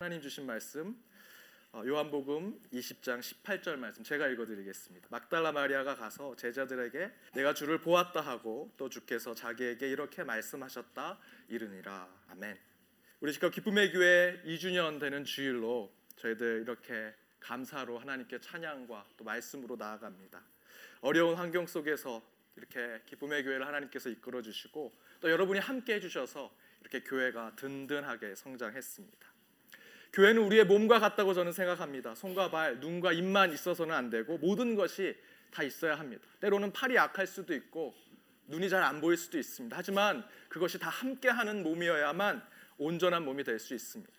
하나님 주신 말씀 어, 요한복음 20장 18절 말씀 제가 읽어드리겠습니다. 막달라 마리아가 가서 제자들에게 내가 주를 보았다 하고 또 주께서 자기에게 이렇게 말씀하셨다 이르니라 아멘. 우리 지금 기쁨의 교회 2주년 되는 주일로 저희들 이렇게 감사로 하나님께 찬양과 또 말씀으로 나아갑니다. 어려운 환경 속에서 이렇게 기쁨의 교회를 하나님께서 이끌어 주시고 또 여러분이 함께 해주셔서 이렇게 교회가 든든하게 성장했습니다. 교회는 우리의 몸과 같다고 저는 생각합니다. 손과 발, 눈과 입만 있어서는 안 되고 모든 것이 다 있어야 합니다. 때로는 팔이 약할 수도 있고 눈이 잘 안 보일 수도 있습니다. 하지만 그것이 다 함께하는 몸이어야만 온전한 몸이 될 수 있습니다.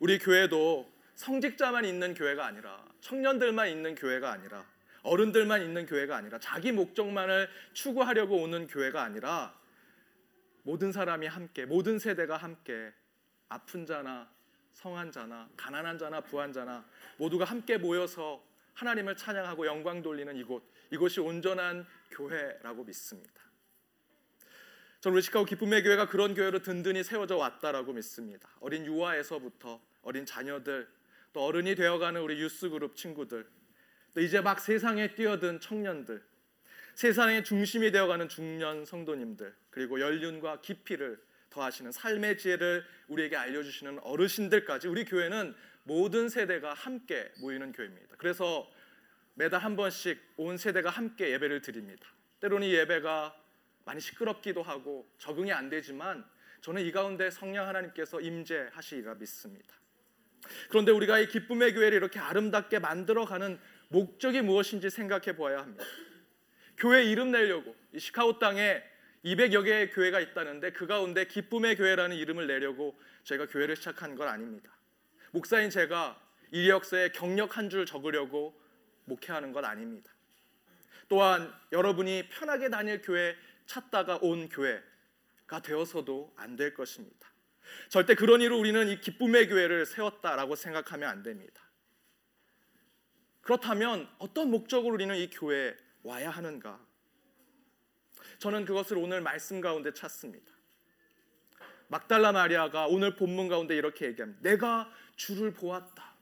우리 교회도 성직자만 있는 교회가 아니라 청년들만 있는 교회가 아니라 어른들만 있는 교회가 아니라 자기 목적만을 추구하려고 오는 교회가 아니라 모든 사람이 함께 모든 세대가 함께 아픈 자나 성한 자나 가난한 자나 부한 자나 모두가 함께 모여서 하나님을 찬양하고 영광 돌리는 이곳 이곳이 온전한 교회라고 믿습니다. 저는 시카고 기쁨의 교회가 그런 교회로 든든히 세워져 왔다라고 믿습니다. 어린 유아에서부터 어린 자녀들 또 어른이 되어가는 우리 유스 그룹 친구들 또 이제 막 세상에 뛰어든 청년들 세상의 중심이 되어가는 중년 성도님들 그리고 연륜과 깊이를 더 하시는 삶의 지혜를 우리에게 알려주시는 어르신들까지 우리 교회는 모든 세대가 함께 모이는 교회입니다. 그래서 매달 한 번씩 온 세대가 함께 예배를 드립니다. 때로는 이 예배가 많이 시끄럽기도 하고 적응이 안 되지만 저는 이 가운데 성령 하나님께서 임재하시리라 믿습니다. 그런데 우리가 이 기쁨의 교회를 이렇게 아름답게 만들어가는 목적이 무엇인지 생각해 보아야 합니다. 교회 이름 내려고 이 시카고 땅에 200여 개의 교회가 있다는데 그 가운데 기쁨의 교회라는 이름을 내려고 저희가 교회를 시작한 건 아닙니다. 목사인 제가 이력서에 경력 한 줄 적으려고 목회하는 건 아닙니다. 또한 여러분이 편하게 다닐 교회 찾다가 온 교회가 되어서도 안 될 것입니다. 절대 그런 이로 우리는 이 기쁨의 교회를 세웠다라고 생각하면 안 됩니다. 그렇다면 어떤 목적으로 우리는 이 교회에 와야 하는가? 저는 그것을 오늘 말씀 가운데 찾습니다. 막달라 마리아가 오늘 본문 가운데 이렇게 얘기합니다. 내가 주를 보았다.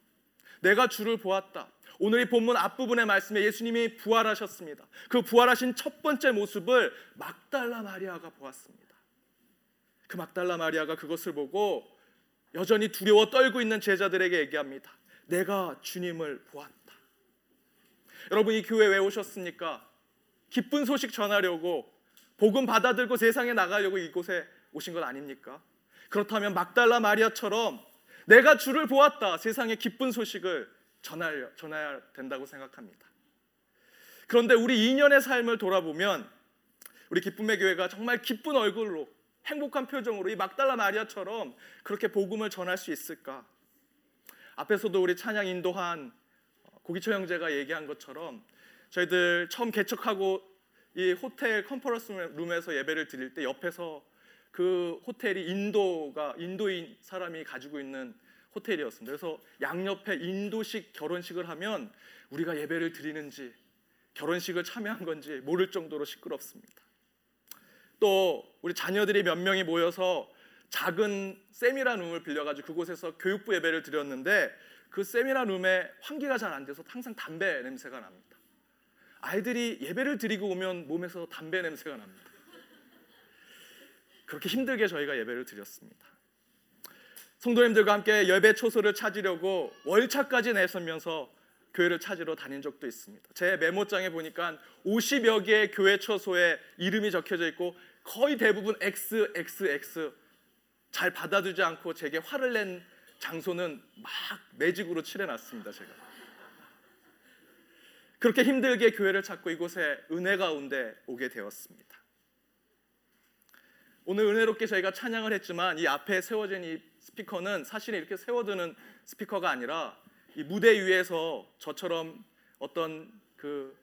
내가 주를 보았다. 오늘 이 본문 앞부분의 말씀에 예수님이 부활하셨습니다. 그 부활하신 첫 번째 모습을 막달라 마리아가 보았습니다. 그 막달라 마리아가 그것을 보고 여전히 두려워 떨고 있는 제자들에게 얘기합니다. 내가 주님을 보았다. 여러분 이 교회 왜 오셨습니까? 기쁜 소식 전하려고 복음 받아들고 세상에 나가려고 이곳에 오신 것 아닙니까? 그렇다면 막달라 마리아처럼 내가 주를 보았다. 세상에 기쁜 소식을 전하려, 전해야 된다고 생각합니다. 그런데 우리 2년의 삶을 돌아보면 우리 기쁨의 교회가 정말 기쁜 얼굴로 행복한 표정으로 이 막달라 마리아처럼 그렇게 복음을 전할 수 있을까? 앞에서도 우리 찬양 인도한 고기초 형제가 얘기한 것처럼 저희들 처음 개척하고 이 호텔 컨퍼런스 룸에서 예배를 드릴 때 옆에서 그 호텔이 인도가 인도인 사람이 가지고 있는 호텔이었습니다. 그래서 양옆에 인도식 결혼식을 하면 우리가 예배를 드리는지 결혼식을 참여한 건지 모를 정도로 시끄럽습니다. 또 우리 자녀들이 몇 명이 모여서 작은 세미나 룸을 빌려가지고 그곳에서 교육부 예배를 드렸는데 그 세미나 룸에 환기가 잘 안 돼서 항상 담배 냄새가 납니다. 아이들이 예배를 드리고 오면 몸에서 담배 냄새가 납니다. 그렇게 힘들게 저희가 예배를 드렸습니다. 성도님들과 함께 예배 초소를 찾으려고 월차까지 내서면서 교회를 찾으러 다닌 적도 있습니다. 제 메모장에 보니까 50여 개의 교회 처소에 이름이 적혀져 있고 거의 대부분 XXX 잘 받아주지 않고 제게 화를 낸 장소는 막 매직으로 칠해놨습니다. 제가 그렇게 힘들게 교회를 찾고 이곳에 은혜 가운데 오게 되었습니다. 오늘 은혜롭게 저희가 찬양을 했지만 이 앞에 세워진 이 스피커는 사실 이렇게 세워두는 스피커가 아니라 이 무대 위에서 저처럼 어떤 그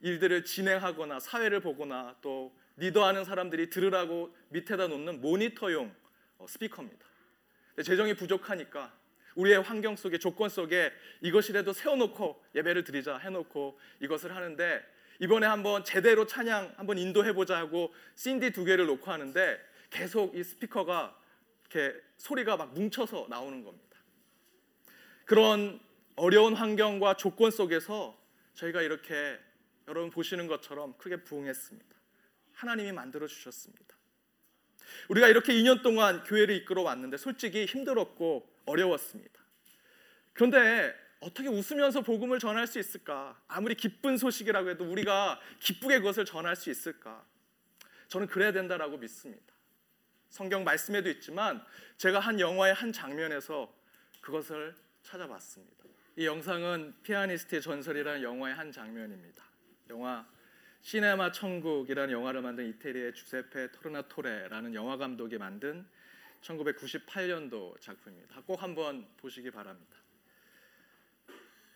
일들을 진행하거나 사회를 보거나 또 리더하는 사람들이 들으라고 밑에다 놓는 모니터용 어, 스피커입니다. 재정이 부족하니까 우리의 환경 속에 조건 속에 이것이라도 세워놓고 예배를 드리자 해놓고 이것을 하는데 이번에 한번 제대로 찬양 한번 인도해 보자 하고 CD 두 개를 놓고 하는데 계속 이 스피커가 이렇게 소리가 막 뭉쳐서 나오는 겁니다. 그런 어려운 환경과 조건 속에서 저희가 이렇게 여러분 보시는 것처럼 크게 부흥했습니다. 하나님이 만들어 주셨습니다. 우리가 이렇게 2년 동안 교회를 이끌어 왔는데 솔직히 힘들었고 어려웠습니다. 그런데 어떻게 웃으면서 복음을 전할 수 있을까? 아무리 기쁜 소식이라고 해도 우리가 기쁘게 그것을 전할 수 있을까? 저는 그래야 된다라고 믿습니다. 성경 말씀에도 있지만 제가 한 영화의 한 장면에서 그것을 찾아봤습니다. 이 영상은 피아니스트의 전설이라는 영화의 한 장면입니다. 영화 시네마 천국이라는 영화를 만든 이태리의 주세페 토르나토레라는 영화 감독이 만든 1998년도 작품입니다. 꼭 한번 보시기 바랍니다.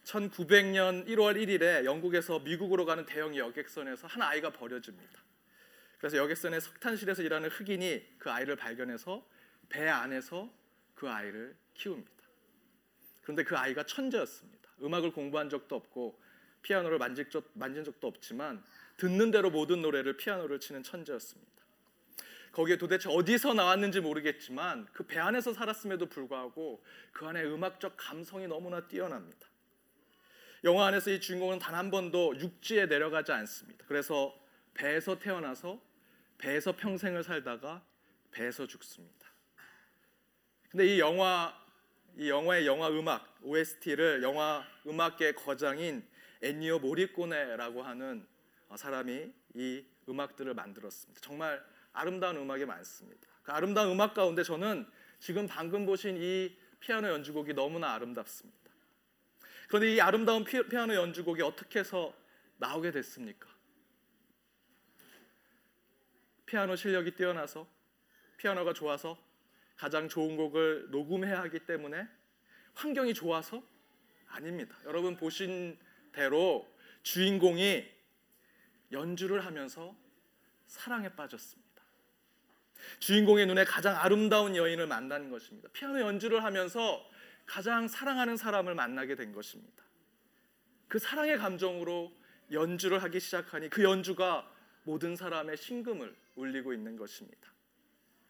1900년 1월 1일에 영국에서 미국으로 가는 대형 여객선에서 한 아이가 버려집니다. 그래서 여객선의 석탄실에서 일하는 흑인이 그 아이를 발견해서 배 안에서 그 아이를 키웁니다. 그런데 그 아이가 천재였습니다. 음악을 공부한 적도 없고 피아노를 만진, 적도 없지만 듣는 대로 모든 노래를 피아노를 치는 천재였습니다. 거기에 도대체 어디서 나왔는지 모르겠지만 그 배 안에서 살았음에도 불구하고 그 안에 음악적 감성이 너무나 뛰어납니다. 영화 안에서 이 주인공은 단 한 번도 육지에 내려가지 않습니다. 그래서 배에서 태어나서 배에서 평생을 살다가 배에서 죽습니다. 근데 이 영화 이 영화의 영화 음악 OST를 영화 음악계 거장인 엔니오 모리꼬네라고 하는 사람이 이 음악들을 만들었습니다. 정말 아름다운 음악이 많습니다. 그 아름다운 음악 가운데 저는 지금 방금 보신 이 피아노 연주곡이 너무나 아름답습니다. 그런데 이 아름다운 피아노 연주곡이 어떻게 해서 나오게 됐습니까? 피아노 실력이 뛰어나서 피아노가 좋아서 가장 좋은 곡을 녹음해야 하기 때문에 환경이 좋아서 아닙니다. 여러분 보신 대로 주인공이 연주를 하면서 사랑에 빠졌습니다. 주인공의 눈에 가장 아름다운 여인을 만난 것입니다. 피아노 연주를 하면서 가장 사랑하는 사람을 만나게 된 것입니다. 그 사랑의 감정으로 연주를 하기 시작하니 그 연주가 모든 사람의 심금을 울리고 있는 것입니다.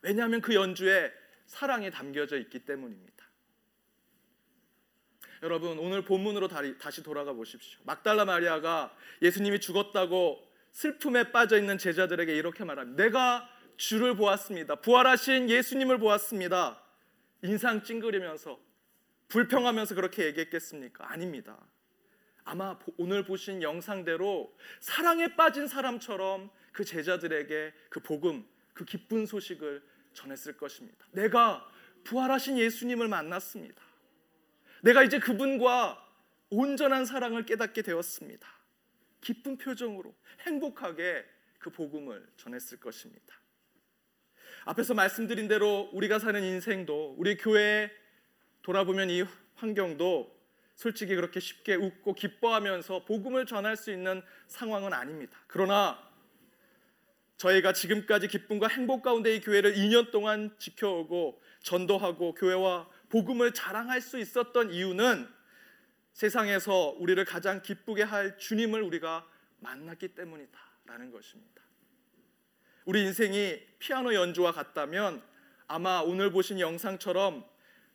왜냐하면 그 연주에 사랑이 담겨져 있기 때문입니다. 여러분 오늘 본문으로 다시 돌아가 보십시오. 막달라 마리아가 예수님이 죽었다고 슬픔에 빠져 있는 제자들에게 이렇게 말합니다. 내가 주를 보았습니다. 부활하신 예수님을 보았습니다. 인상 찡그리면서 불평하면서 그렇게 얘기했겠습니까? 아닙니다. 아마 오늘 보신 영상대로 사랑에 빠진 사람처럼 그 제자들에게 그 복음, 그 기쁜 소식을 전했을 것입니다. 내가 부활하신 예수님을 만났습니다. 내가 이제 그분과 온전한 사랑을 깨닫게 되었습니다. 기쁜 표정으로 행복하게 그 복음을 전했을 것입니다. 앞에서 말씀드린 대로 우리가 사는 인생도 우리 교회에 돌아보면 이 환경도 솔직히 그렇게 쉽게 웃고 기뻐하면서 복음을 전할 수 있는 상황은 아닙니다. 그러나 저희가 지금까지 기쁨과 행복 가운데 이 교회를 2년 동안 지켜오고 전도하고 교회와 복음을 자랑할 수 있었던 이유는 세상에서 우리를 가장 기쁘게 할 주님을 우리가 만났기 때문이다라는 것입니다. 우리 인생이 피아노 연주와 같다면 아마 오늘 보신 영상처럼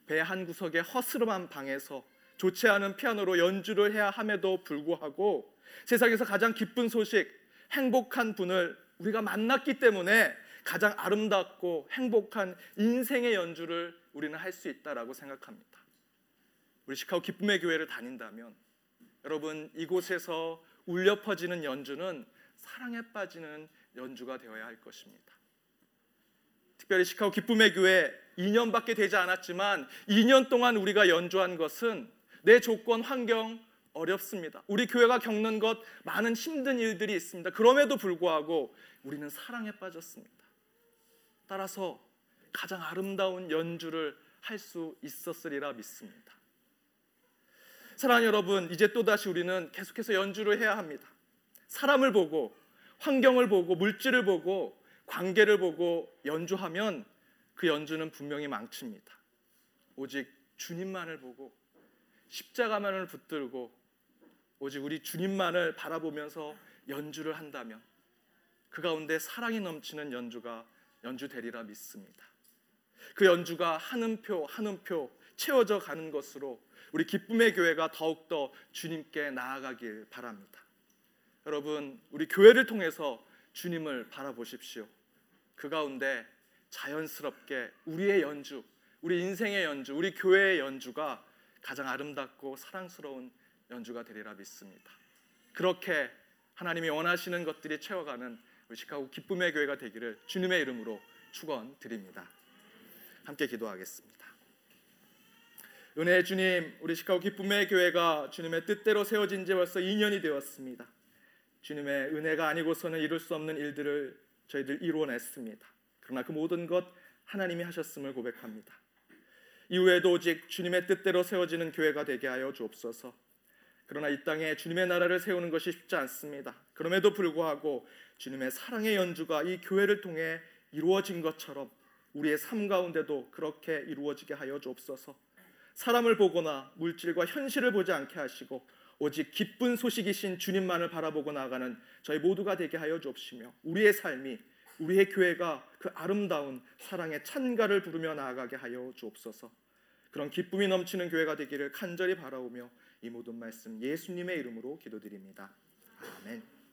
배 한 구석의 허스름한 방에서 좋지 않은 피아노로 연주를 해야 함에도 불구하고 세상에서 가장 기쁜 소식, 행복한 분을 우리가 만났기 때문에 가장 아름답고 행복한 인생의 연주를 우리는 할 수 있다라고 생각합니다. 우리 시카고 기쁨의 교회를 다닌다면 여러분 이곳에서 울려 퍼지는 연주는 사랑에 빠지는 연주가 되어야 할 것입니다. 특별히 시카고 기쁨의 교회 2년밖에 되지 않았지만 2년 동안 우리가 연주한 것은 내 조건 환경 어렵습니다. 우리 교회가 겪는 것 많은 힘든 일들이 있습니다. 그럼에도 불구하고 우리는 사랑에 빠졌습니다. 따라서 가장 아름다운 연주를 할 수 있었으리라 믿습니다. 사랑하는 여러분, 이제 또다시 우리는 계속해서 연주를 해야 합니다. 사람을 보고, 환경을 보고, 물질을 보고, 관계를 보고 연주하면 그 연주는 분명히 망칩니다. 오직 주님만을 보고, 십자가만을 붙들고, 오직 우리 주님만을 바라보면서 연주를 한다면 그 가운데 사랑이 넘치는 연주가 연주되리라 믿습니다. 그 연주가 한 음표 한 음표 채워져 가는 것으로 우리 기쁨의 교회가 더욱더 주님께 나아가길 바랍니다. 여러분, 우리 교회를 통해서 주님을 바라보십시오. 그 가운데 자연스럽게 우리의 연주, 우리 인생의 연주, 우리 교회의 연주가 가장 아름답고 사랑스러운 연주가 되리라 믿습니다. 그렇게 하나님이 원하시는 것들이 채워가는 우리 시카고 기쁨의 교회가 되기를 주님의 이름으로 축원드립니다. 함께 기도하겠습니다. 은혜의 주님, 우리 시카고 기쁨의 교회가 주님의 뜻대로 세워진 지 벌써 2년이 되었습니다. 주님의 은혜가 아니고서는 이룰 수 없는 일들을 저희들 이루어냈습니다. 그러나 그 모든 것 하나님이 하셨음을 고백합니다. 이후에도 오직 주님의 뜻대로 세워지는 교회가 되게 하여 주옵소서. 그러나 이 땅에 주님의 나라를 세우는 것이 쉽지 않습니다. 그럼에도 불구하고 주님의 사랑의 연주가 이 교회를 통해 이루어진 것처럼 우리의 삶 가운데도 그렇게 이루어지게 하여 주옵소서. 사람을 보거나 물질과 현실을 보지 않게 하시고 오직 기쁜 소식이신 주님만을 바라보고 나가는 저희 모두가 되게 하여 주옵시며 우리의 삶이 우리의 교회가 그 아름다운 사랑의 찬가를 부르며 나아가게 하여 주옵소서. 그런 기쁨이 넘치는 교회가 되기를 간절히 바라오며 이 모든 말씀 예수님의 이름으로 기도드립니다. 아멘.